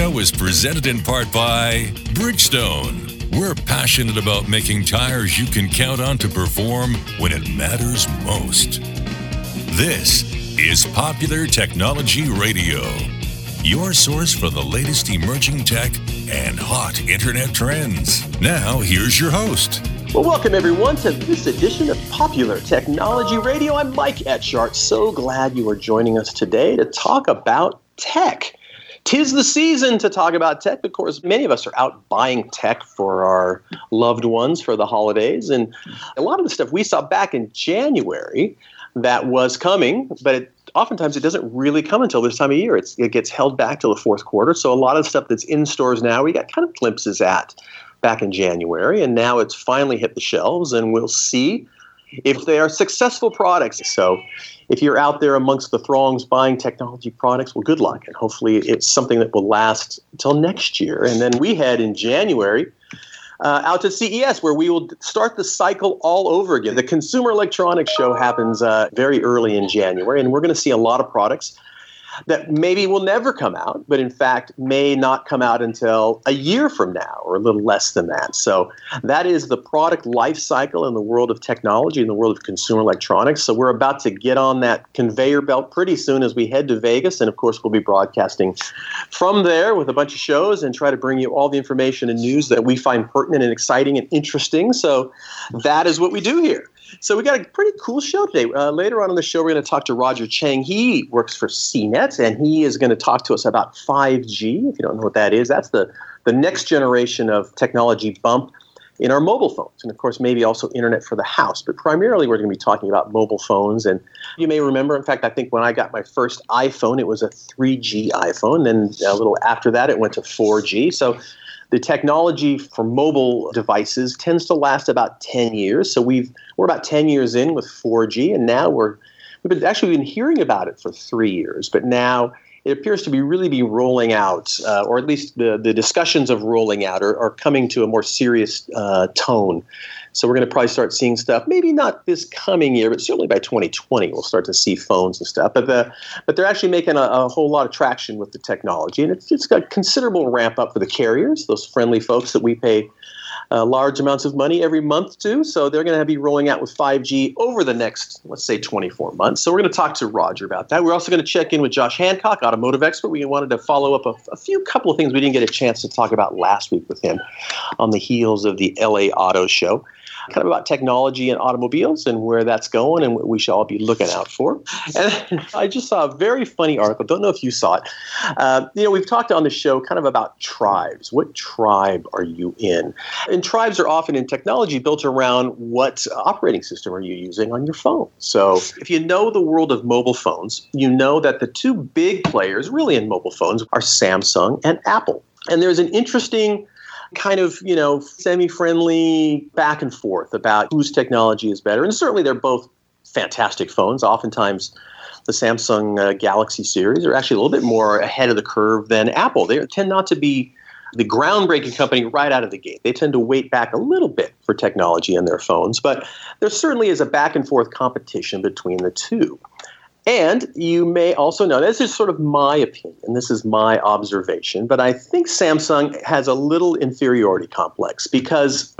show is presented in part by Bridgestone. We're passionate about making tires you can count on to perform when it matters most. This is Popular Technology Radio, your source for the latest emerging tech and hot internet trends. Now, here's your host. Well, welcome everyone to this edition of Popular Technology Radio. I'm Mike Etchart. So glad you are joining us today to talk about tech. Tis the season to talk about tech. Of course, many of us are out buying tech for our loved ones for the holidays. And a lot of the stuff we saw back in January that was coming, but it, oftentimes it doesn't really come until this time of year. It's, it gets held back till the fourth quarter. So a lot of stuff that's in stores now, we got kind of glimpses at back in January. And now it's finally hit the shelves, and we'll see if they are successful products. So if you're out there amongst the throngs buying technology products, well, good luck. And hopefully it's something that will last until next year. And then we head in January uh, out to CES, where we will start the cycle all over again. The Consumer Electronics Show happens uh, very early in January, and we're going to see a lot of products that maybe will never come out, but in fact may not come out until a year from now or a little less than that. So that is the product life cycle in the world of technology, in the world of consumer electronics. So we're about to get on that conveyor belt pretty soon as we head to Vegas. And of course, we'll be broadcasting from there with a bunch of shows and try to bring you all the information and news that we find pertinent and exciting and interesting. So that is what we do here. So we got a pretty cool show today. Uh, later on in the show, we're going to talk to Roger Cheng. He works for CNET, and he is going to talk to us about 5G. If you don't know what that is, that's the, the next generation of technology bump in our mobile phones. And of course, maybe also internet for the house. But primarily, we're going to be talking about mobile phones. And you may remember, in fact, I think when I got my first iPhone, it was a 3G iPhone. Then a little after that, it went to 4G. So the technology for mobile devices tends to last about 10 years. So we've we're about 10 years in with 4G, and now we're we've been actually been hearing about it for three years, but now it appears to be really be rolling out, uh, or at least the, the discussions of rolling out are, are coming to a more serious uh, tone. So we're going to probably start seeing stuff. Maybe not this coming year, but certainly by 2020 we'll start to see phones and stuff. But the but they're actually making a, a whole lot of traction with the technology, and it's it's got considerable ramp up for the carriers, those friendly folks that we pay uh, large amounts of money every month too. So they're going to be rolling out with 5G over the next, let's say, 24 months. So we're going to talk to Roger about that. We're also going to check in with Josh Hancock, automotive expert. We wanted to follow up a, a few couple of things we didn't get a chance to talk about last week with him on the heels of the LA Auto Show kind of about technology and automobiles and where that's going and what we should all be looking out for. And I just saw a very funny article. Don't know if you saw it. Uh, you know, we've talked on the show kind of about tribes. What tribe are you in? And tribes are often in technology built around what operating system are you using on your phone. So if you know the world of mobile phones, you know that the two big players really in mobile phones are Samsung and Apple. And there's an interesting kind of, you know, semi friendly back and forth about whose technology is better. And certainly they're both fantastic phones. Oftentimes, the Samsung uh, Galaxy series are actually a little bit more ahead of the curve than Apple. They tend not to be the groundbreaking company right out of the gate. They tend to wait back a little bit for technology in their phones, but there certainly is a back and forth competition between the two. And you may also know, this is sort of my opinion, this is my observation, but I think Samsung has a little inferiority complex because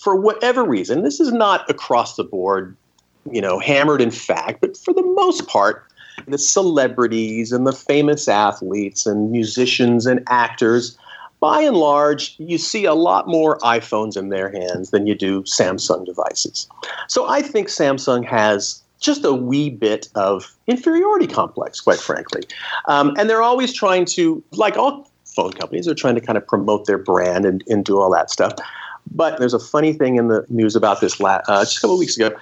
for whatever reason, this is not across the board, you know, hammered in fact, but for the most part, the celebrities and the famous athletes and musicians and actors, by and large, you see a lot more iPhones in their hands than you do Samsung devices. So I think Samsung has just a wee bit of inferiority complex, quite frankly. Um, and they're always trying to, like all phone companies, they're trying to kind of promote their brand and, and do all that stuff. But there's a funny thing in the news about this uh, just a couple weeks ago.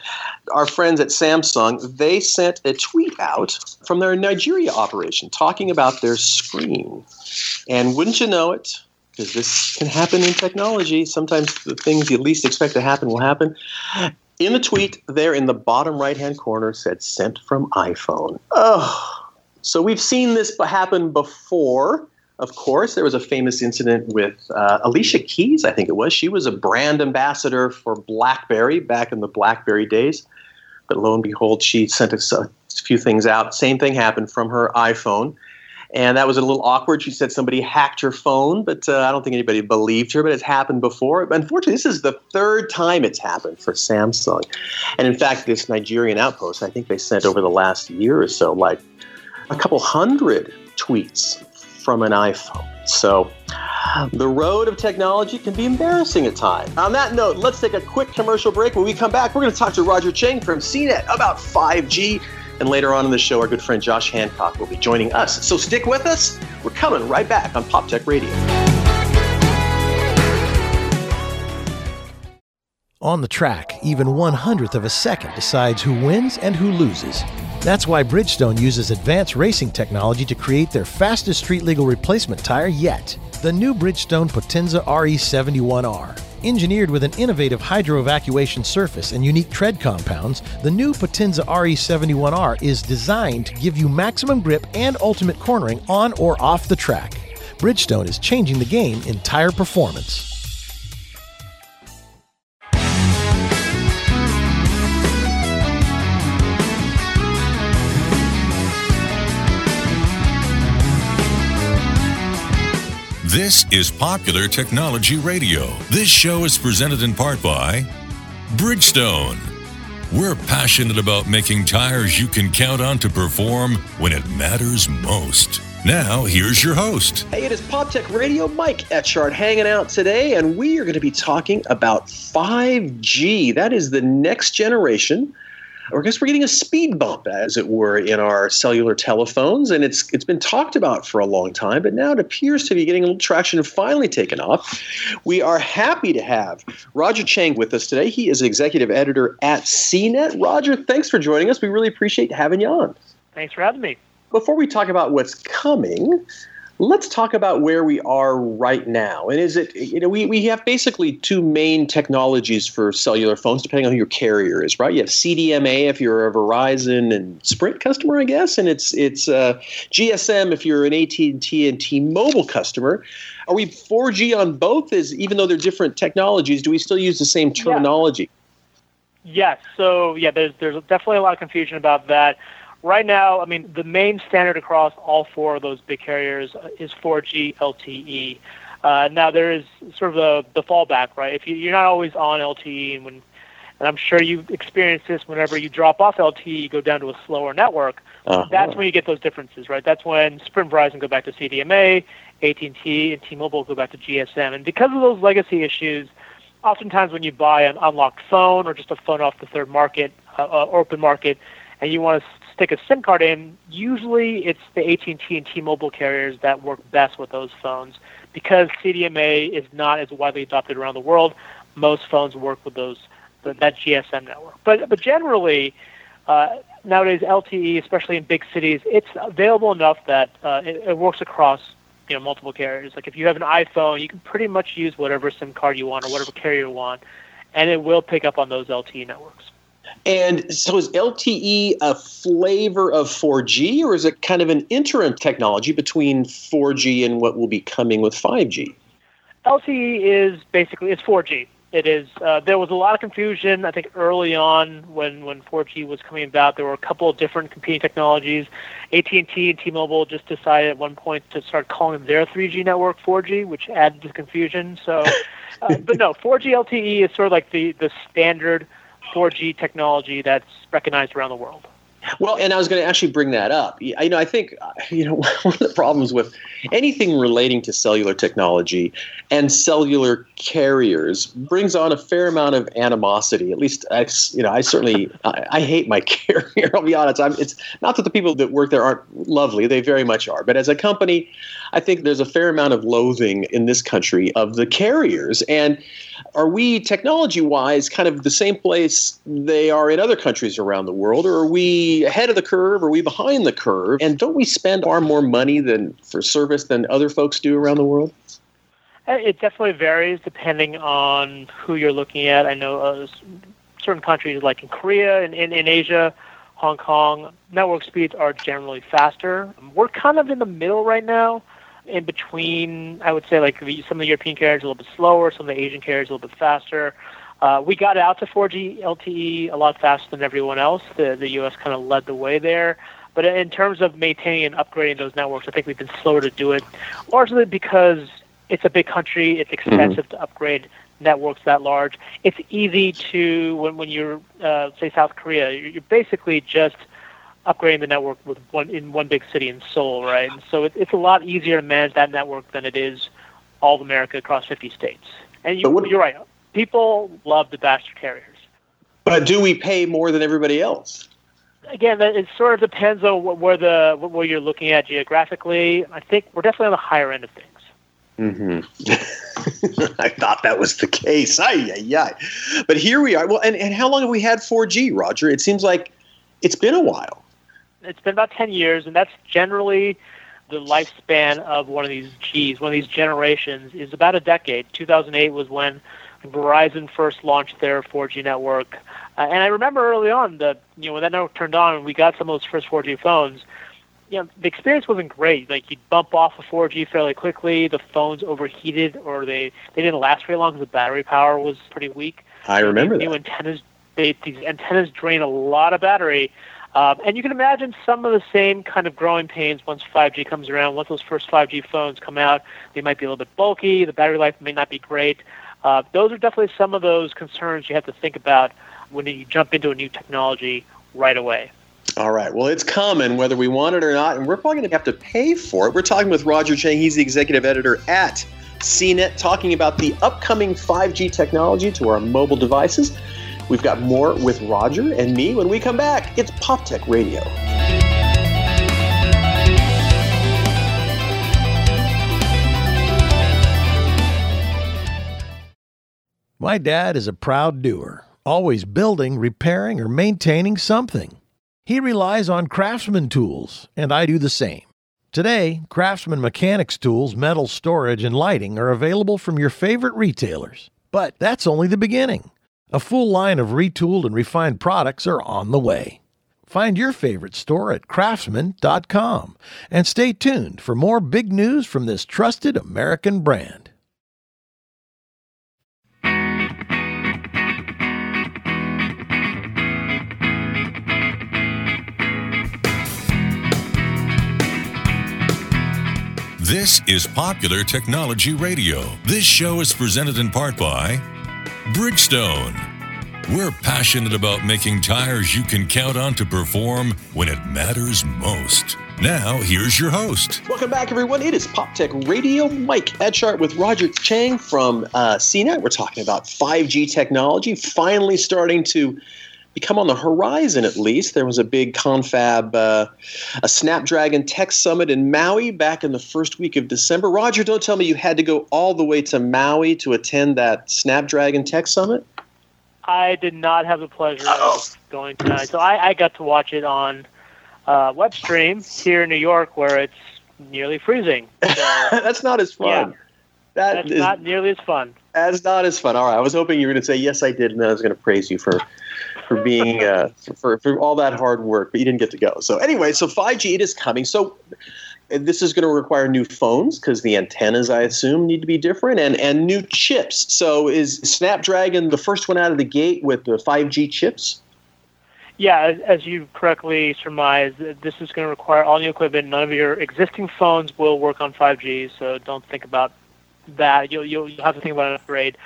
Our friends at Samsung, they sent a tweet out from their Nigeria operation talking about their screen. And wouldn't you know it, because this can happen in technology, sometimes the things you least expect to happen will happen. In the tweet, there in the bottom right hand corner said sent from iPhone. Oh, so we've seen this happen before. Of course, there was a famous incident with uh, Alicia Keys, I think it was. She was a brand ambassador for BlackBerry back in the BlackBerry days. But lo and behold, she sent us a few things out. Same thing happened from her iPhone. And that was a little awkward. She said somebody hacked her phone, but uh, I don't think anybody believed her. But it's happened before. Unfortunately, this is the third time it's happened for Samsung, and in fact, this Nigerian outpost, I think they sent over the last year or so, like a couple hundred tweets from an iPhone. So. The road of technology can be embarrassing at times. On that note, let's take a quick commercial break. When we come back, we're going to talk to Roger Cheng from CNET about 5G and later on in the show, our good friend Josh Hancock will be joining us. So stick with us. We're coming right back on Pop Tech Radio. On the track, even one hundredth of a second decides who wins and who loses. That's why Bridgestone uses advanced racing technology to create their fastest street legal replacement tire yet the new Bridgestone Potenza RE71R. Engineered with an innovative hydro evacuation surface and unique tread compounds, the new Potenza RE71R is designed to give you maximum grip and ultimate cornering on or off the track. Bridgestone is changing the game in tire performance. This is Popular Technology Radio. This show is presented in part by Bridgestone. We're passionate about making tires you can count on to perform when it matters most. Now, here's your host. Hey, it is Pop Tech Radio. Mike Etchart hanging out today, and we are going to be talking about 5G. That is the next generation or I guess we're getting a speed bump, as it were, in our cellular telephones, and it's it's been talked about for a long time, but now it appears to be getting a little traction and finally taken off. We are happy to have Roger Cheng with us today. He is executive editor at CNET. Roger, thanks for joining us. We really appreciate having you on. Thanks for having me. Before we talk about what's coming, Let's talk about where we are right now. And is it, you know, we, we have basically two main technologies for cellular phones, depending on who your carrier is, right? You have CDMA if you're a Verizon and Sprint customer, I guess, and it's it's uh, GSM if you're an AT&T and T-Mobile customer. Are we 4G on both? Is even though they're different technologies, do we still use the same terminology? Yeah. Yes. So yeah, there's there's definitely a lot of confusion about that. Right now, I mean, the main standard across all four of those big carriers is 4G LTE. Uh, now there is sort of the, the fallback, right? If you, you're not always on LTE, and, when, and I'm sure you experience this whenever you drop off LTE, you go down to a slower network. Uh-huh. That's when you get those differences, right? That's when Sprint, Verizon go back to CDMA, AT&T, and T-Mobile go back to GSM. And because of those legacy issues, oftentimes when you buy an unlocked phone or just a phone off the third market, uh, uh, open market, and you want to stick a SIM card in, usually it's the AT&T and T-Mobile carriers that work best with those phones because CDMA is not as widely adopted around the world. Most phones work with those that GSM network. But but generally, uh, nowadays LTE, especially in big cities, it's available enough that uh, it, it works across you know multiple carriers. Like if you have an iPhone, you can pretty much use whatever SIM card you want or whatever carrier you want, and it will pick up on those LTE networks. And so is LTE a flavor of 4G, or is it kind of an interim technology between 4G and what will be coming with 5G? LTE is basically it's 4G. It is. Uh, there was a lot of confusion. I think early on when when 4G was coming about, there were a couple of different competing technologies. AT&T and T-Mobile just decided at one point to start calling their 3G network 4G, which added to confusion. So, uh, but no, 4G LTE is sort of like the the standard 4G technology that's recognized around the world. Well, and I was going to actually bring that up. You know, I think uh, you know one of the problems with anything relating to cellular technology and cellular carriers brings on a fair amount of animosity. At least, I, you know, I certainly I, I hate my carrier. I'll be honest. I'm, it's not that the people that work there aren't lovely; they very much are. But as a company, I think there's a fair amount of loathing in this country of the carriers. And are we technology wise kind of the same place they are in other countries around the world, or are we ahead of the curve? Are we behind the curve? And don't we spend far more money than for service than other folks do around the world? Uh, it definitely varies depending on who you're looking at. I know uh, certain countries, like in Korea and in, in Asia, Hong Kong, network speeds are generally faster. We're kind of in the middle right now in between, I would say, like some of the European carriers a little bit slower, some of the Asian carriers a little bit faster. Uh, we got out to 4G LTE a lot faster than everyone else. The the U.S. kind of led the way there, But in terms of maintaining and upgrading those networks, I think we've been slower to do it, largely because it's a big country. It's expensive mm-hmm. to upgrade networks that large. It's easy to when when you're uh, say South Korea, you're basically just upgrading the network with one in one big city in Seoul, right? And so it, it's a lot easier to manage that network than it is all of America across 50 states. And you, what, you're right. People love the bastard carriers. But do we pay more than everybody else? Again, it sort of depends on where the where you're looking at geographically. I think we're definitely on the higher end of things. Mm-hmm. I thought that was the case. Ay, ay, ay. But here we are. Well, and, and how long have we had 4G, Roger? It seems like it's been a while. It's been about 10 years, and that's generally the lifespan of one of these Gs, one of these generations, is about a decade. 2008 was when Verizon first launched their 4G network. Uh, and I remember early on that, you know, when that network turned on and we got some of those first 4G phones, you know, the experience wasn't great. Like you'd bump off of 4G fairly quickly. The phones overheated, or they they didn't last very long because the battery power was pretty weak. I remember that. New antennas, they, these antennas drain a lot of battery. Um, and you can imagine some of the same kind of growing pains once 5G comes around. Once those first 5G phones come out, they might be a little bit bulky. The battery life may not be great. Uh, those are definitely some of those concerns you have to think about when you jump into a new technology right away. All right. Well, it's coming whether we want it or not, and we're probably going to have to pay for it. We're talking with Roger Cheng. He's the executive editor at CNET, talking about the upcoming 5G technology to our mobile devices. We've got more with Roger and me when we come back. It's Pop Tech Radio. My dad is a proud doer, always building, repairing, or maintaining something. He relies on Craftsman tools, and I do the same. Today, Craftsman mechanics tools, metal storage, and lighting are available from your favorite retailers. But that's only the beginning. A full line of retooled and refined products are on the way. Find your favorite store at craftsman.com and stay tuned for more big news from this trusted American brand. This is Popular Technology Radio. This show is presented in part by Bridgestone. We're passionate about making tires you can count on to perform when it matters most. Now, here's your host. Welcome back, everyone. It is Pop Tech Radio. Mike Etchart with Roger Cheng from uh, CNET. We're talking about 5G technology finally starting to become on the horizon at least. There was a big confab, uh, a Snapdragon Tech Summit in Maui back in the first week of December. Roger, don't tell me you had to go all the way to Maui to attend that Snapdragon Tech Summit. I did not have the pleasure oh. of going tonight, so I, I, got to watch it on uh, web stream here in New York, where it's nearly freezing. So, that's not as fun. Yeah, that that's is, not nearly as fun. That's not as fun. All right, I was hoping you were going to say yes, I did, and then I was going to praise you for for being uh, for for all that hard work, but you didn't get to go. So anyway, so 5G it is coming. So this is going to require new phones because the antennas, I assume, need to be different and and new chips. So is Snapdragon the first one out of the gate with the 5G chips? Yeah, as you correctly surmised, this is going to require all new equipment. None of your existing phones will work on 5G, so don't think about that. You'll you'll have to think about an upgrade.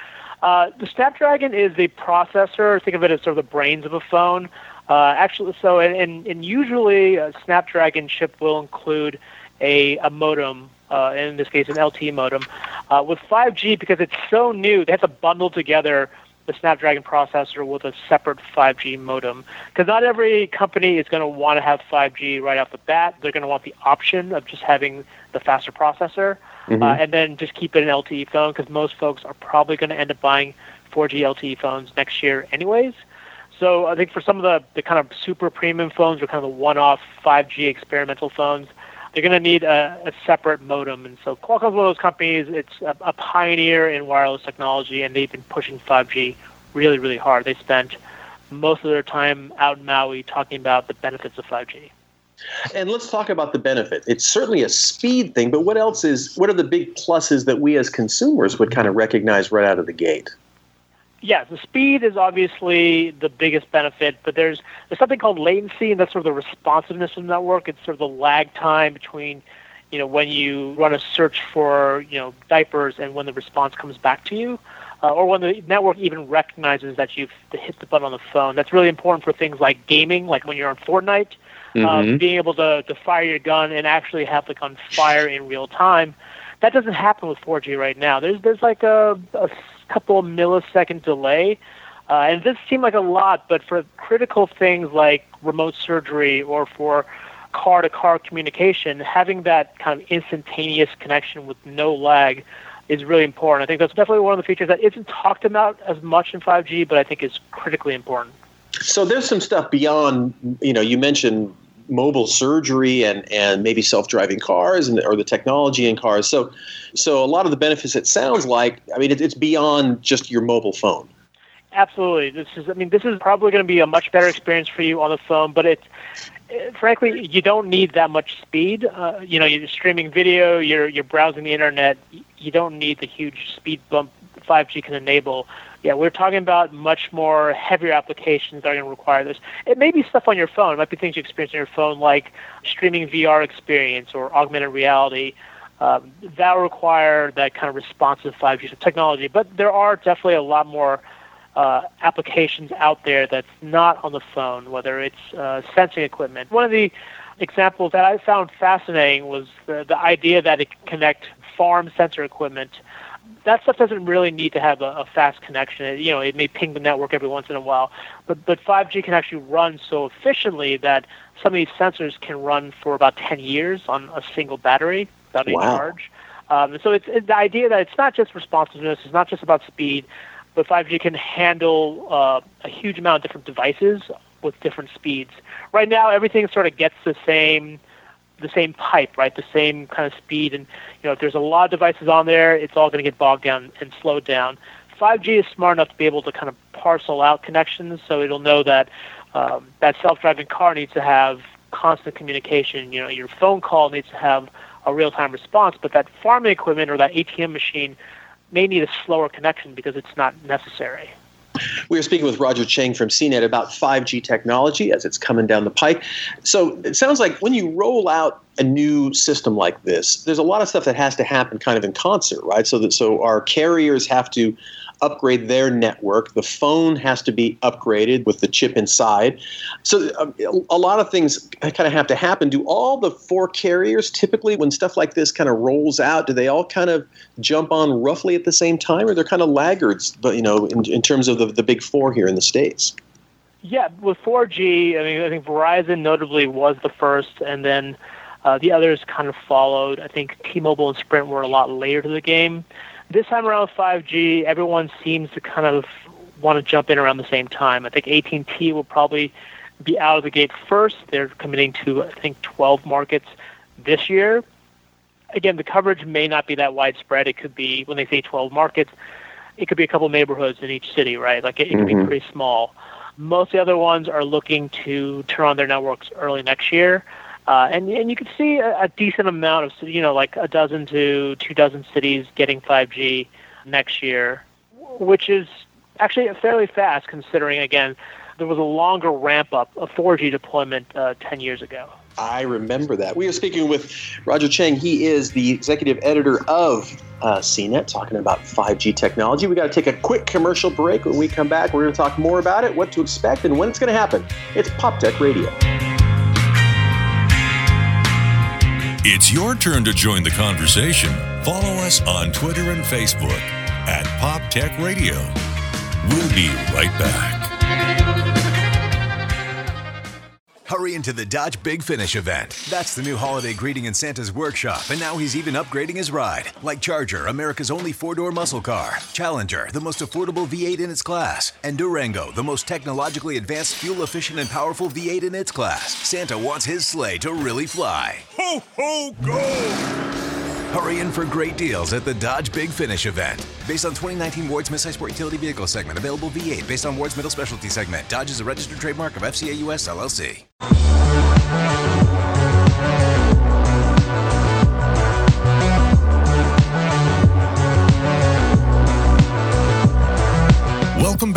Uh, the Snapdragon is a processor. Think of it as sort of the brains of a phone. Uh, actually, so and, and usually a Snapdragon chip will include a, a modem, uh, in this case an LTE modem. Uh, with 5G, because it's so new, they have to bundle together the Snapdragon processor with a separate 5G modem. Because not every company is going to want to have 5G right off the bat. They're going to want the option of just having the faster processor mm-hmm. uh, and then just keep it an LTE phone because most folks are probably going to end up buying 4G LTE phones next year, anyways. So I think for some of the, the kind of super premium phones or kind of the one-off 5G experimental phones, they're going to need a, a, separate modem. And so Qualcomm's one of those companies. It's a, a pioneer in wireless technology, and they've been pushing 5G really, really hard. They spent most of their time out in Maui talking about the benefits of 5G. And let's talk about the benefit. It's certainly a speed thing, but what else is what are the big pluses that we as consumers would kind of recognize right out of the gate? Yeah, the speed is obviously the biggest benefit, but there's there's something called latency, and that's sort of the responsiveness of the network. It's sort of the lag time between, you know, when you run a search for you know diapers and when the response comes back to you, uh, or when the network even recognizes that you've hit the button on the phone. That's really important for things like gaming, like when you're on Fortnite, mm-hmm. being able to to fire your gun and actually have the gun fire in real time. That doesn't happen with 4G right now. There's there's like a, a couple millisecond delay. Uh, and this seemed like a lot, but for critical things like remote surgery or for car to car communication, having that kind of instantaneous connection with no lag is really important. I think that's definitely one of the features that isn't talked about as much in 5G, but I think is critically important. So there's some stuff beyond, you know, you mentioned mobile surgery and, and maybe self-driving cars and or the technology in cars. So so a lot of the benefits it sounds like, I mean, it, it's beyond just your mobile phone. Absolutely. This is I mean, this is probably going to be a much better experience for you on the phone, but it's frankly, you don't need that much speed. Uh, you know, you're streaming video, you're you're browsing the internet. You don't need the huge speed bump 5G can enable yeah, we're talking about much more heavier applications that are going to require this. It may be stuff on your phone. It might be things you experience on your phone, like streaming VR experience or augmented reality. Um, that will require that kind of responsive 5G technology. But there are definitely a lot more uh, applications out there that's not on the phone, whether it's uh, sensing equipment. One of the examples that I found fascinating was the, the idea that it can connect farm sensor equipment that stuff doesn't really need to have a, a fast connection. It, you know, it may ping the network every once in a while, but but 5G can actually run so efficiently that some of these sensors can run for about 10 years on a single battery without any wow. charge. Um, so it's, it's, the idea that it's not just responsiveness, it's not just about speed, but 5G can handle uh, a huge amount of different devices with different speeds. Right now, everything sort of gets the same the same pipe, right? The same kind of speed. And you know, if there's a lot of devices on there, it's all going to get bogged down and slowed down. 5G is smart enough to be able to kind of parcel out connections, so it'll know that um, that self-driving car needs to have constant communication. You know, your phone call needs to have a real-time response, but that farming equipment or that ATM machine may need a slower connection because it's not necessary. We are speaking with Roger Cheng from CNET about 5G technology as it's coming down the pike. So it sounds like when you roll out a new system like this, there's a lot of stuff that has to happen kind of in concert, right? So that so our carriers have to upgrade their network. The phone has to be upgraded with the chip inside. So um, a lot of things kind of have to happen. Do all the four carriers typically, when stuff like this kind of rolls out, do they all kind of jump on roughly at the same time, or they're kind of laggards? But you know, in, in terms of the, the big four here in the states. Yeah, with 4G, I mean, I think Verizon notably was the first, and then uh, the others kind of followed. I think T-Mobile and Sprint were a lot later to the game. This time around 5G, everyone seems to kind of want to jump in around the same time. I think AT&T will probably be out of the gate first. They're committing to I think 12 markets this year. Again, the coverage may not be that widespread. It could be when they say 12 markets, it could be a couple neighborhoods in each city, right? Like it, it mm-hmm. could be mm-hmm. pretty small. Most of the other ones are looking to turn on their networks early next year. Uh, and and you can see a, a, decent amount of you know like a dozen to two dozen cities getting 5G next year, which is actually fairly fast considering again there was a longer ramp up of 4G deployment uh, 10 years ago. I remember that. We are speaking with Roger Cheng. He is the executive editor of uh, CNET, talking about 5G technology. We got to take a quick commercial break. When we come back, we're going to talk more about it, what to expect, and when it's going to happen. It's Pop Tech Radio. It's your turn to join the conversation. Follow us on Twitter and Facebook at Pop Tech Radio. We'll be right back. Hurry into the Dodge Big Finish event. That's the new holiday greeting in Santa's workshop, and now he's even upgrading his ride. Like Charger, America's only four door muscle car, Challenger, the most affordable V8 in its class, and Durango, the most technologically advanced, fuel efficient, and powerful V8 in its class. Santa wants his sleigh to really fly. Ho, ho, go! Hurry in for great deals at the Dodge Big Finish event. Based on 2019 Ward's midsize sport utility vehicle segment, available V8 based on Ward's middle specialty segment. Dodge is a registered trademark of FCA US LLC.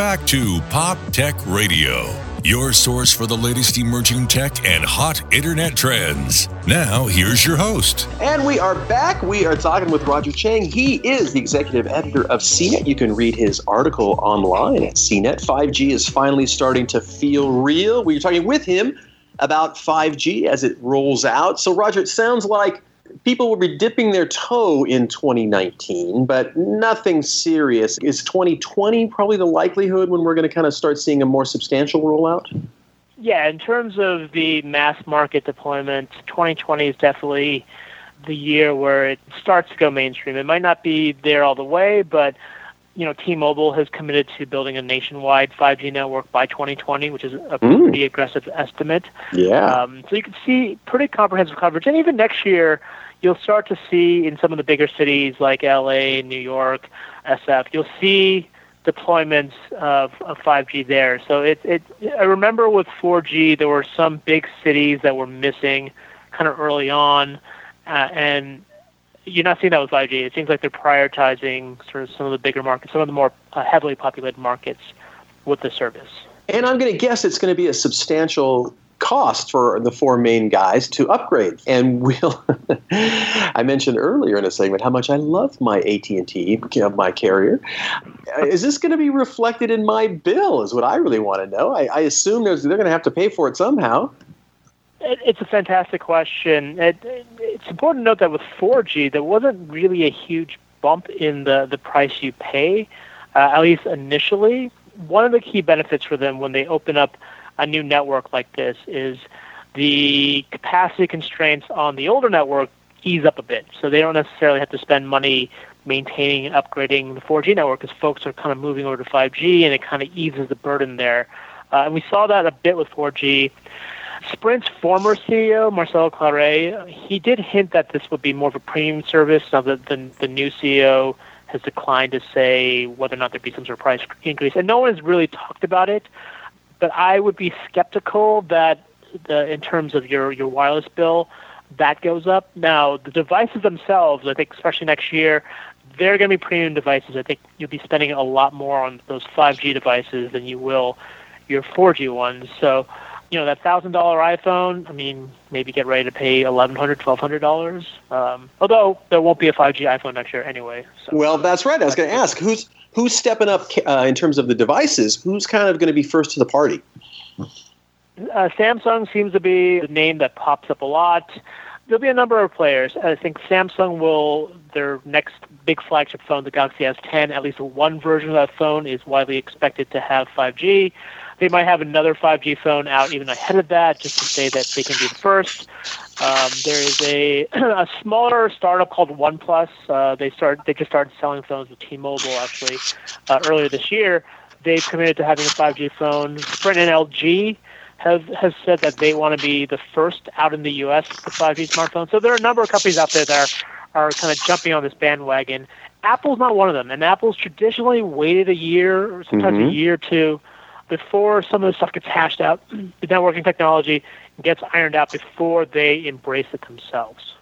Back to Pop Tech Radio, your source for the latest emerging tech and hot internet trends. Now, here's your host. And we are back. We are talking with Roger Cheng. He is the executive editor of CNET. You can read his article online at CNET. 5G is finally starting to feel real. We are talking with him about 5G as it rolls out. So, Roger, it sounds like people will be dipping their toe in 2019, but nothing serious. Is 2020 probably the likelihood when we're going to kind of start seeing a more substantial rollout? Yeah, in terms of the mass market deployment, 2020 is definitely the year where it starts to go mainstream. It might not be there all the way, but you know, T-Mobile has committed to building a nationwide 5G network by 2020, which is a mm. pretty aggressive estimate. Yeah. Um, so you can see pretty comprehensive coverage, and even next year, you'll start to see in some of the bigger cities like LA, New York, SF, you'll see deployments of, of 5G there. So it, it, I remember with 4G, there were some big cities that were missing kind of early on, uh, and you're not seeing that with 5G. It seems like they're prioritizing sort of some of the bigger markets, some of the more uh, heavily populated markets with the service. And I'm going to guess it's going to be a substantial cost for the four main guys to upgrade. And we'll I mentioned earlier in a segment how much I love my AT&T, my carrier. Is this going to be reflected in my bill is what I really want to know. I, I assume they're going to have to pay for it somehow. It's a fantastic question. It, it's important to note that with 4G, there wasn't really a huge bump in the, the price you pay, uh, at least initially. One of the key benefits for them when they open up a new network like this is the capacity constraints on the older network ease up a bit. So they don't necessarily have to spend money maintaining and upgrading the 4G network because folks are kind of moving over to 5G and it kind of eases the burden there. Uh, and we saw that a bit with 4G. Sprint's former CEO, Marcelo Claure, he did hint that this would be more of a premium service. Now, the, the, the new CEO has declined to say whether or not there'd be some sort of price increase. And no one has really talked about it but I would be skeptical that the, in terms of your, your wireless bill, that goes up. Now, the devices themselves, I think, especially next year, they're going to be premium devices. I think you'll be spending a lot more on those 5G devices than you will your 4G ones. So, you know, that thousand dollar iPhone. I mean, maybe get ready to pay eleven hundred, twelve hundred dollars. Um, although there won't be a 5G iPhone next year anyway. So. Well, that's right. I was going to ask who's who's stepping up uh, in terms of the devices? Who's kind of going to be first to the party? Uh, Samsung seems to be the name that pops up a lot. There'll be a number of players. I think Samsung will, their next big flagship phone, the Galaxy S10, at least one version of that phone is widely expected to have 5G. They might have another 5G phone out even ahead of that, just to say that they can be first. Um, there is a, a smaller startup called OnePlus. Uh, they start they just started selling phones with T-Mobile actually uh, earlier this year. They've committed to having a 5G phone. Sprint and LG have has said that they want to be the first out in the U.S. with 5G smartphones. So there are a number of companies out there that are, are kind of jumping on this bandwagon. Apple's not one of them, and Apple's traditionally waited a year or sometimes mm-hmm. a year or two before some of the stuff gets hashed out, the networking technology gets ironed out before they embrace it themselves.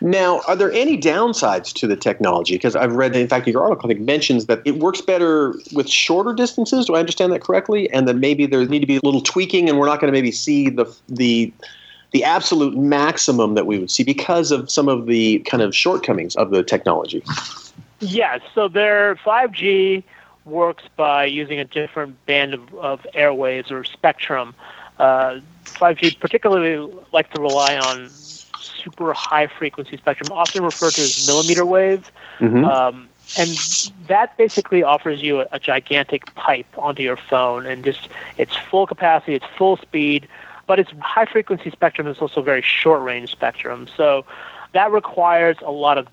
Now, are there any downsides to the technology? Because I've read, in fact, your article I think mentions that it works better with shorter distances. Do I understand that correctly? And that maybe there need to be a little tweaking, and we're not going to maybe see the the the absolute maximum that we would see because of some of the kind of shortcomings of the technology. Yes. So there, 5G works by using a different band of, of airwaves or spectrum. Uh, 5G particularly likes to rely on super high frequency spectrum, often referred to as millimeter wave. Mm-hmm. Um, and that basically offers you a, a, gigantic pipe onto your phone, and just it's full capacity, it's full speed, but it's high frequency spectrum is also very short range spectrum. So that requires a lot of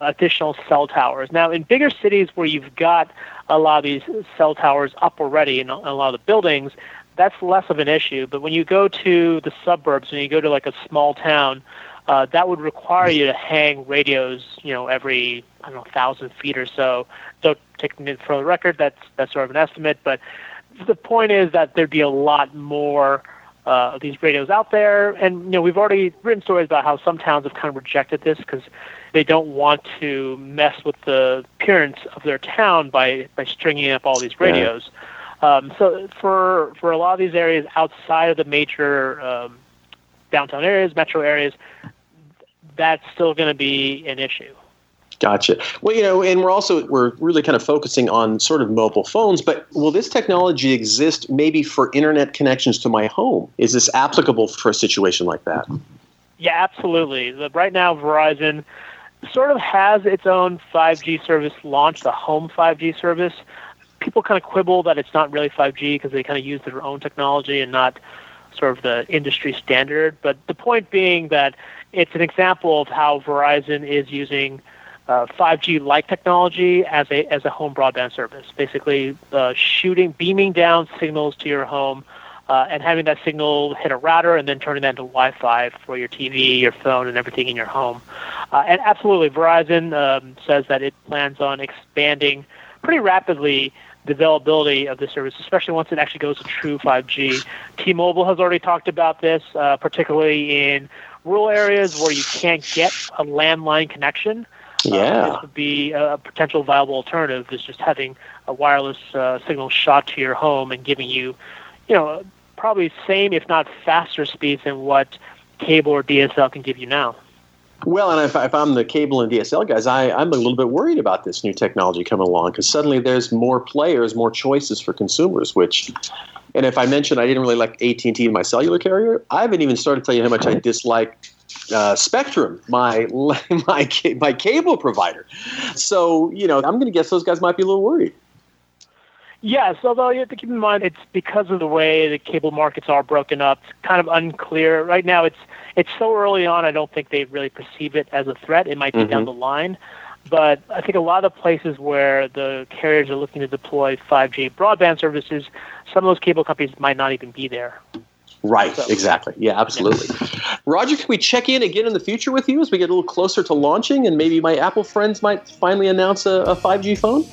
additional cell towers. Now, in bigger cities where you've got a lot of these cell towers up already in a lot of the buildings, that's less of an issue. But when you go to the suburbs, when you go to like a small town, uh, that would require you to hang radios, you know, every I don't know, thousand feet or so. So, taking it for the record, that's that's sort of an estimate. But the point is that there'd be a lot more uh, these radios out there, and you know, we've already written stories about how some towns have kind of rejected this because they don't want to mess with the appearance of their town by by stringing up all these radios. Um, so for for a lot of these areas outside of the major um, downtown areas, metro areas, that's still going to be an issue. Gotcha. Well, you know, and we're also we're really kind of focusing on sort of mobile phones, but will this technology exist maybe for internet connections to my home? Is this applicable for a situation like that? Yeah, absolutely. The, right now, Verizon sort of has its own 5G service launched, the home 5G service. People kind of quibble that it's not really 5G because they kind of use their own technology and not sort of the industry standard. But the point being that it's an example of how Verizon is using uh, 5G like technology as a as a home broadband service. Basically, uh, shooting, beaming down signals to your home, uh, and having that signal hit a router, and then turning that into Wi-Fi for your TV, your phone, and everything in your home. Uh, and absolutely, Verizon um, says that it plans on expanding pretty rapidly the availability of the service, especially once it actually goes to true 5G. T-Mobile has already talked about this, uh, particularly in rural areas where you can't get a landline connection. Yeah. Uh, this would be a potential viable alternative is just having a wireless uh, signal shot to your home and giving you, you know, probably same if not faster speeds than what cable or DSL can give you now. Well, and if, if I'm the cable and DSL guys, I, I'm a little bit worried about this new technology coming along because suddenly there's more players, more choices for consumers. Which, and if I mentioned I didn't really like AT&T, in my cellular carrier, I haven't even started telling you how much I dislike uh, Spectrum, my my my cable provider. So you know, I'm going to guess those guys might be a little worried. Yes, although you have to keep in mind it's because of the way the cable markets are broken up. It's kind of unclear right now. It's it's so early on. I don't think they really perceive it as a threat. It might be mm-hmm. down the line, but I think a lot of places where the carriers are looking to deploy 5G broadband services, some of those cable companies might not even be there. Right, so, exactly. Yeah, absolutely. Yeah. Roger, can we check in again in the future with you as we get a little closer to launching and maybe my Apple friends might finally announce a, a 5G phone?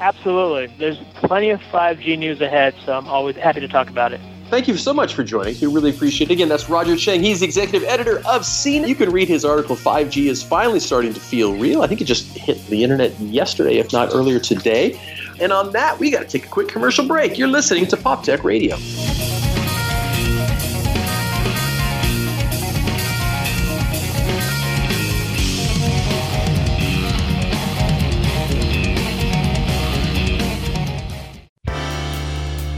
Absolutely. There's plenty of 5G news ahead, so I'm always happy to talk about it. Thank you so much for joining. We really appreciate it. Again, that's Roger Cheng. He's the executive editor of CNET. You can read his article, 5G is finally starting to feel real. I think it just hit the internet yesterday, if not earlier today. And on that, we got to take a quick commercial break. You're listening to Pop Tech Radio.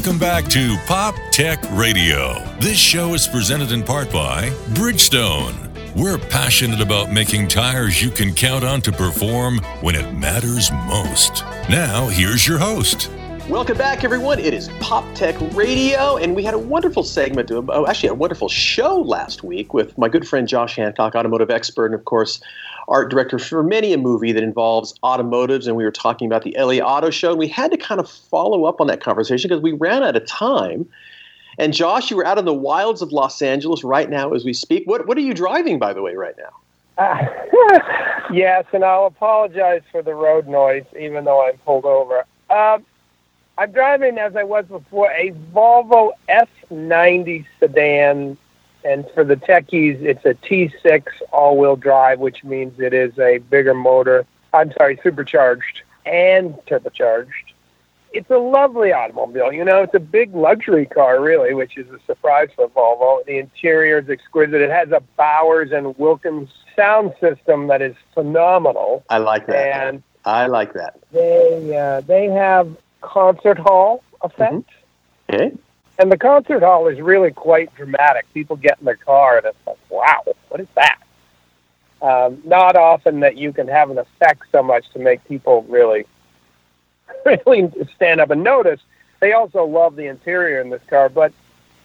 Welcome back to Pop Tech Radio. This show is presented in part by Bridgestone. We're passionate about making tires you can count on to perform when it matters most. Now, here's your host. Welcome back, everyone. It is Pop Tech Radio, and we had a wonderful segment, oh, actually, a wonderful show last week with my good friend Josh Hancock, automotive expert, and of course, art director for many a movie that involves automotives, and we were talking about the LA Auto Show, and we had to kind of follow up on that conversation because we ran out of time. And Josh, you were out in the wilds of Los Angeles right now as we speak. What what are you driving, by the way, right now? Uh, yes, and I'll apologize for the road noise, even though I'm pulled over. Um, I'm driving, as I was before, a Volvo S90 sedan and for the techies, it's a T6 all-wheel drive, which means it is a bigger motor. I'm sorry, supercharged and turbocharged. It's a lovely automobile. You know, it's a big luxury car, really, which is a surprise for Volvo. The interior is exquisite. It has a Bowers and Wilkins sound system that is phenomenal. I like that. And I like that. They uh, they have concert hall effect. Mm-hmm. Okay. And the concert hall is really quite dramatic. People get in their car and it's like, wow, what is that? Um, not often that you can have an effect so much to make people really, really stand up and notice. They also love the interior in this car, but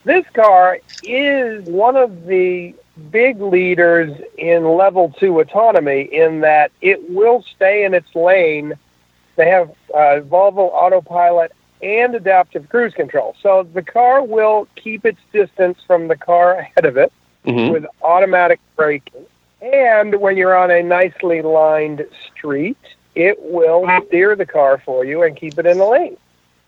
This car is one of the big leaders in level two autonomy in that it will stay in its lane. They have uh, Volvo autopilot and adaptive cruise control. So the car will keep its distance from the car ahead of it mm-hmm. with automatic braking. And when you're on a nicely lined street, it will steer the car for you and keep it in the lane.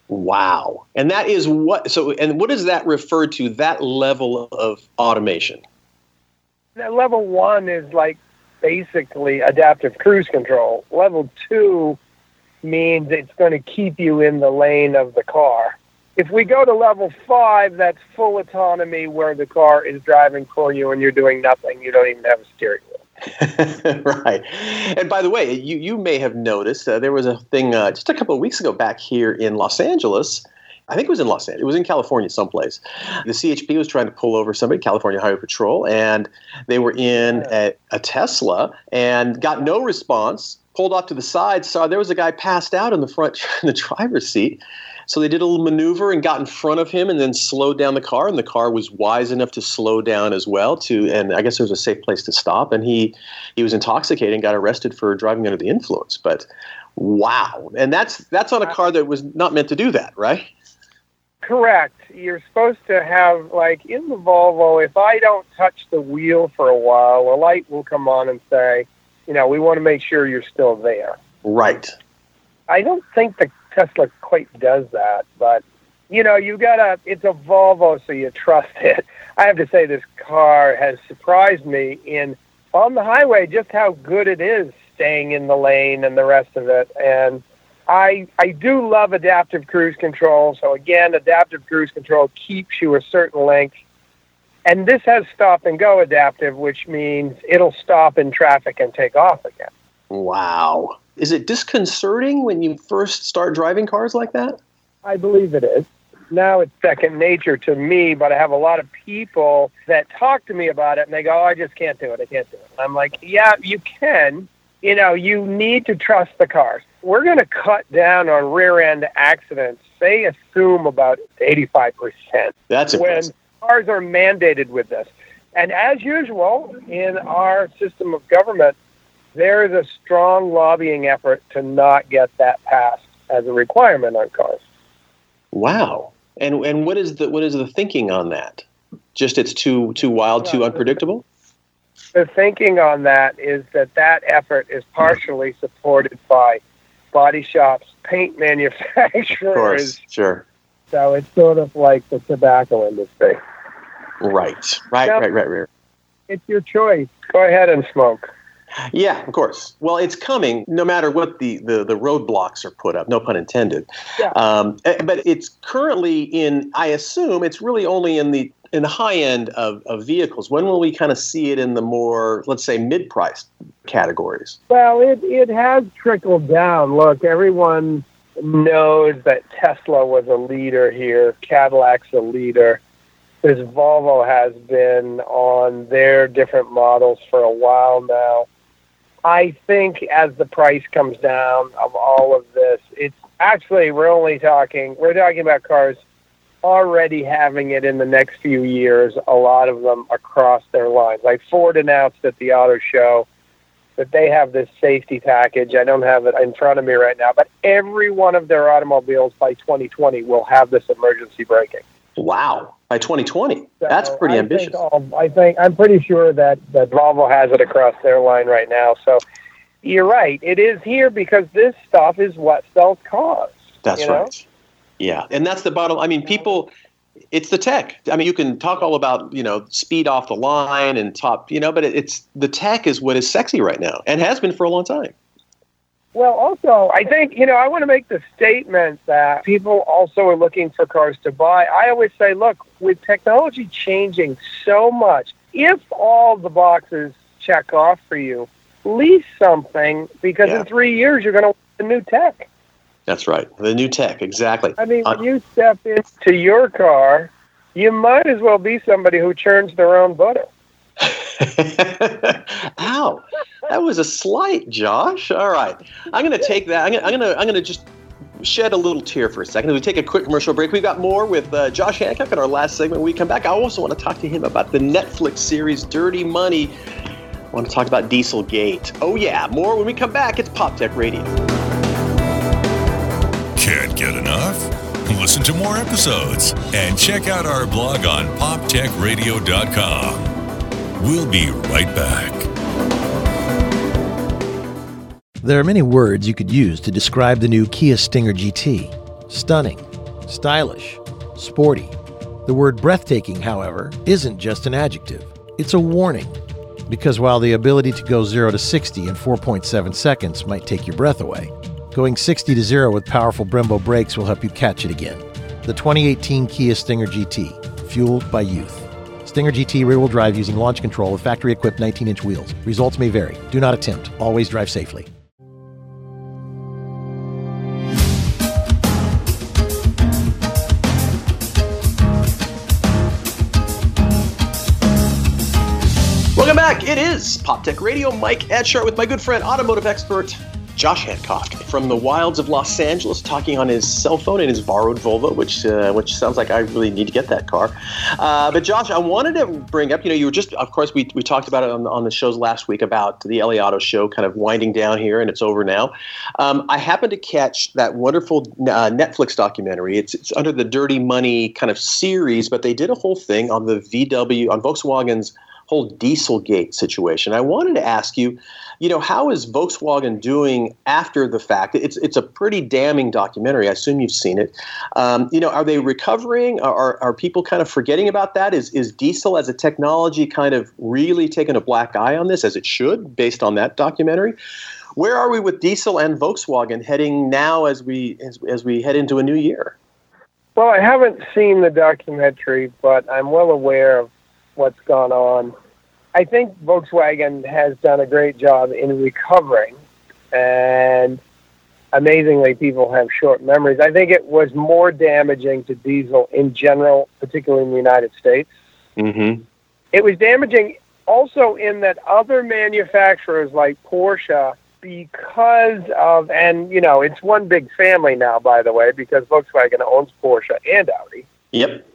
Wow. And that is what so and what does that refer to that level of automation? That level 1 is like basically adaptive cruise control. Level 2 means it's going to keep you in the lane of the car. If we go to level 5, that's full autonomy where the car is driving for you and you're doing nothing. You don't even have a steering wheel. right. And by the way, you, you may have noticed uh, there was a thing uh, just a couple of weeks ago back here in Los Angeles. I think it was in Los Angeles. It was in California someplace. The CHP was trying to pull over somebody, California Highway Patrol, and they were in a, a Tesla and got no response. Pulled off to the side, saw there was a guy passed out in the front, in the driver's seat. So they did a little maneuver and got in front of him and then slowed down the car. And the car was wise enough to slow down as well. To and I guess it was a safe place to stop. And he he was intoxicated and got arrested for driving under the influence. But wow, and that's that's on a car that was not meant to do that, right? Correct. You're supposed to have like in the Volvo. If I don't touch the wheel for a while, a light will come on and say, you know, we want to make sure you're still there. Right. I don't think the Tesla quite does that, but you know, you gotta. It's a Volvo, so you trust it. I have to say, this car has surprised me in on the highway just how good it is staying in the lane and the rest of it. And I I do love adaptive cruise control. So again, adaptive cruise control keeps you a certain length. And this has stop and go adaptive, which means it'll stop in traffic and take off again. Wow. Is it disconcerting when you first start driving cars like that? I believe it is. Now it's second nature to me, but I have a lot of people that talk to me about it and they go, oh, I just can't do it. I can't do it. I'm like, yeah, you can. You know, you need to trust the cars. We're going to cut down on rear end accidents, they assume about 85%. That's impressive. When cars are mandated with this. And as usual, in our system of government, there is a strong lobbying effort to not get that passed as a requirement on cars. Wow. And and what is the what is the thinking on that? Just it's too too wild, too unpredictable. The thinking on that is that that effort is partially supported by body shops, paint manufacturers. Of course, sure. So it's sort of like the tobacco industry. Right, right, now, right, right, right. It's your choice. Go ahead and smoke. Yeah, of course. Well, it's coming no matter what the, the, the roadblocks are put up, no pun intended. Yeah. Um, eh, but it's currently in, I assume, it's really only in the in the high end of, of vehicles. When will we kind of see it in the more, let's say, mid priced categories? Well, it, it has trickled down. Look, everyone knows that Tesla was a leader here, Cadillac's a leader. This Volvo has been on their different models for a while now. I think as the price comes down of all of this, it's actually we're only talking we're talking about cars already having it in the next few years. A lot of them across their lines. Like Ford announced at the auto show that they have this safety package. I don't have it in front of me right now, but every one of their automobiles by 2020 will have this emergency braking. Wow by 2020. So That's pretty I ambitious. Think, I think I'm pretty sure that that Volvo has it across their line right now. So you're right. It is here because this stuff is what sells cars. That's right. Know? Yeah, and that's the bottom. I mean, people. It's the tech. I mean, you can talk all about you know speed off the line and top, you know, but it's the tech is what is sexy right now and has been for a long time. Well, also, I think, you know, I want to make the statement that people also are looking for cars to buy. I always say, look, with technology changing so much, if all the boxes check off for you, lease something because yeah. in three years you're going to want the new tech. That's right. The new tech, exactly. I mean, when uh, you step into your car, you might as well be somebody who churns their own butter. Ow! That was a slight, Josh. All right, I'm going to take that. I'm going to. I'm going to just shed a little tear for a second. As we take a quick commercial break, we've got more with uh, Josh Hancock in our last segment. When we come back, I also want to talk to him about the Netflix series Dirty Money. I want to talk about Dieselgate. Oh, yeah, more when we come back. It's Pop Tech Radio. Can't get enough? Listen to more episodes and check out our blog on poptechradio.com. We'll be right back. There are many words you could use to describe the new Kia Stinger GT stunning, stylish, sporty. The word breathtaking, however, isn't just an adjective, it's a warning. Because while the ability to go 0 to 60 in 4.7 seconds might take your breath away, going 60 to 0 with powerful Brembo brakes will help you catch it again. The 2018 Kia Stinger GT, fueled by youth. Stinger GT rear wheel drive using launch control with factory equipped 19 inch wheels. Results may vary. Do not attempt. Always drive safely. Welcome back. It is Pop Tech Radio. Mike Etchart with my good friend, automotive expert Josh Hancock from the wilds of Los Angeles, talking on his cell phone in his borrowed Volvo, which uh, which sounds like I really need to get that car. Uh, but Josh, I wanted to bring up, you know, you were just, of course, we, we talked about it on, on the shows last week about the LA Auto Show kind of winding down here, and it's over now. Um, I happened to catch that wonderful uh, Netflix documentary. It's it's under the Dirty Money kind of series, but they did a whole thing on the VW on Volkswagen's whole Dieselgate situation. I wanted to ask you, you know, how is Volkswagen doing after the fact? It's it's a pretty damning documentary. I assume you've seen it. Um, you know, are they recovering? Are, are people kind of forgetting about that? Is is diesel as a technology kind of really taking a black eye on this as it should, based on that documentary? Where are we with diesel and Volkswagen heading now as we as, as we head into a new year? Well, I haven't seen the documentary, but I'm well aware of what's gone on. I think Volkswagen has done a great job in recovering, and amazingly, people have short memories. I think it was more damaging to diesel in general, particularly in the United States. Mm-hmm. It was damaging also in that other manufacturers like Porsche, because of, and you know, it's one big family now, by the way, because Volkswagen owns Porsche and Audi. Yep.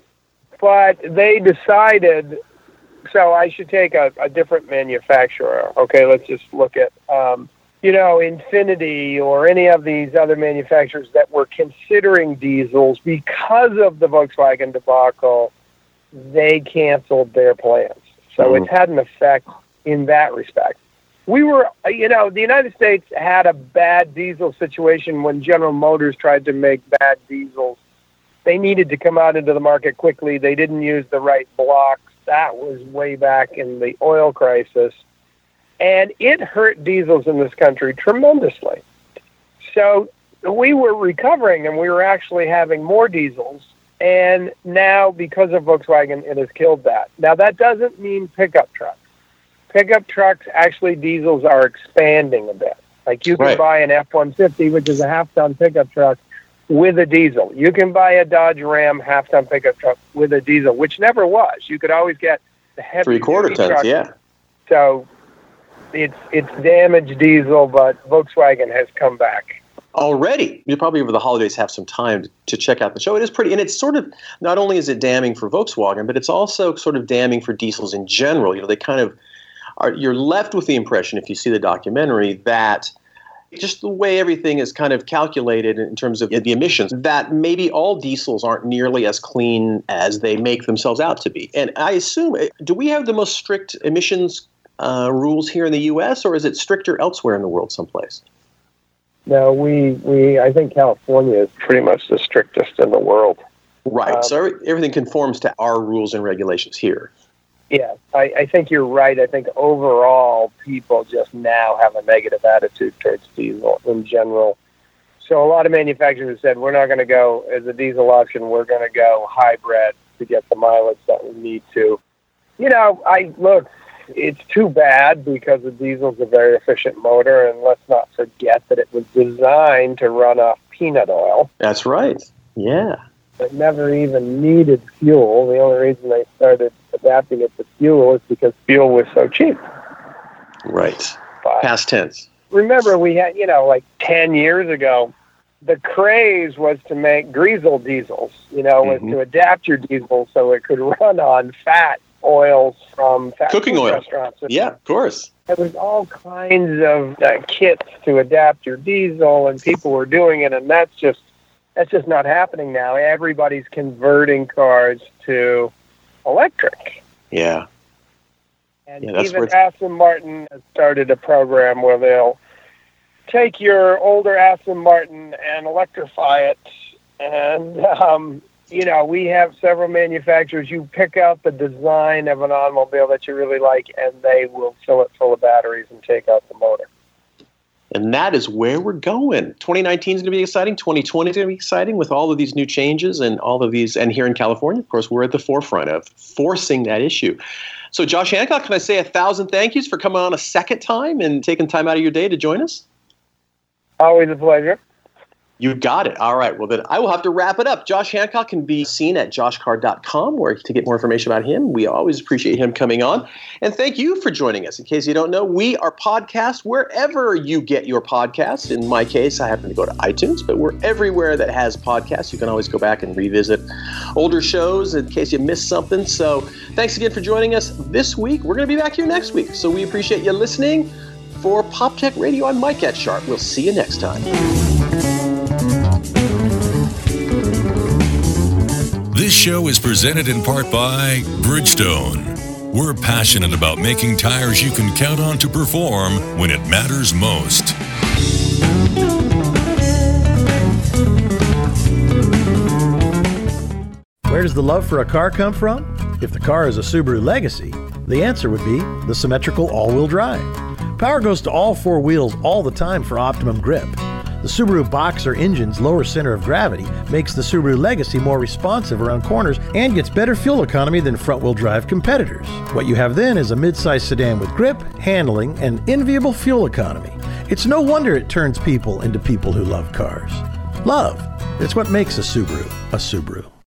But they decided so I should take a, a different manufacturer. Okay, let's just look at, um, you know, Infiniti or any of these other manufacturers that were considering diesels because of the Volkswagen debacle. They canceled their plans, so mm-hmm. it's had an effect in that respect. We were, you know, the United States had a bad diesel situation when General Motors tried to make bad diesels. They needed to come out into the market quickly. They didn't use the right blocks that was way back in the oil crisis. And it hurt diesels in this country tremendously. So we were recovering and we were actually having more diesels. And now, because of Volkswagen, it has killed that. Now, that doesn't mean pickup trucks. Pickup trucks, actually, diesels are expanding a bit. Like you can right. buy an F 150, which is a half ton pickup truck, with a diesel. You can buy a Dodge Ram half ton pickup truck with a diesel, which never was. You could always get the heavy three quarter tons, truck. yeah. So it's it's damaged diesel, but Volkswagen has come back already. You probably over the holidays have some time to check out the show. It is pretty, and it's sort of not only is it damning for Volkswagen, but it's also sort of damning for diesels in general. You know, they kind of are. You're left with the impression, if you see the documentary, that just the way everything is kind of calculated in terms of the emissions, that maybe all diesels aren't nearly as clean as they make themselves out to be. And I assume, eh, do we have the most strict emissions uh, rules here in the U.S., or is it stricter elsewhere in the world someplace? No, we, we I think California is pretty much the strictest in the world. Right. Um, so everything conforms to our rules and regulations here. Yeah, I, I think you're right. I think overall, people just now have a negative attitude towards diesel in general. So a lot of manufacturers said we're not going to go as a diesel option. We're going to go hybrid to get the mileage that we need to. You know, I look. It's too bad because the diesel's a very efficient motor, and let's not forget that it was designed to run off peanut oil. That's right. Yeah. It never even needed fuel. The only reason they started adapting it to fuel is because fuel was so cheap. Right. But Past tense. Remember, we had, you know, like 10 years ago, the craze was to make greasel diesels, you know, Mhm. was to adapt your diesel so it could run on fat oils from fast Cooking oil. restaurants. Yeah, of course. There was all kinds of uh, kits to adapt your diesel, and people were doing it, and that's just that's just not happening now. Everybody's converting cars to electric, Yeah. and Yeah, even Aston Martin has started a program where they'll take your older Aston Martin and electrify it, and um, you know we have several manufacturers. You pick out the design of an automobile that you really like, and they will fill it full of batteries and take out the motor. And that is where we're going. 2019 is going to be exciting. 2020 is going to be exciting with all of these new changes and all of these. And here in California, of course, we're at the forefront of forcing that issue. So, Josh Hancock, can I say a thousand thank yous for coming on a second time and taking time out of your day to join us? Always a pleasure. You got it. All right. Well, then I will have to wrap it up. Josh Hancock can be seen at joshcard.com where to get more information about him. We always appreciate him coming on. And thank you for joining us. In case you don't know, we are podcast wherever you get your podcasts. In my case, I happen to go to iTunes, but we're everywhere that has podcasts. You can always go back and revisit older shows in case you missed something. So thanks again for joining us this week. We're going to be back here next week. So we appreciate you listening. For Pop Tech Radio, I'm Mike Etchart. We'll see you next time. This show is presented in part by Bridgestone. We're passionate about making tires you can count on to perform when it matters most. Where does the love for a car come from? If the car is a Subaru Legacy, the answer would be the symmetrical all wheel drive. Power goes to all four wheels all the time for optimum grip. The Subaru Boxer engine's lower center of gravity makes the Subaru Legacy more responsive around corners and gets better fuel economy than front wheel drive competitors. What you have then is a midsize sedan with grip, handling, and enviable fuel economy. It's no wonder it turns people into people who love cars. Love, it's what makes a Subaru a Subaru.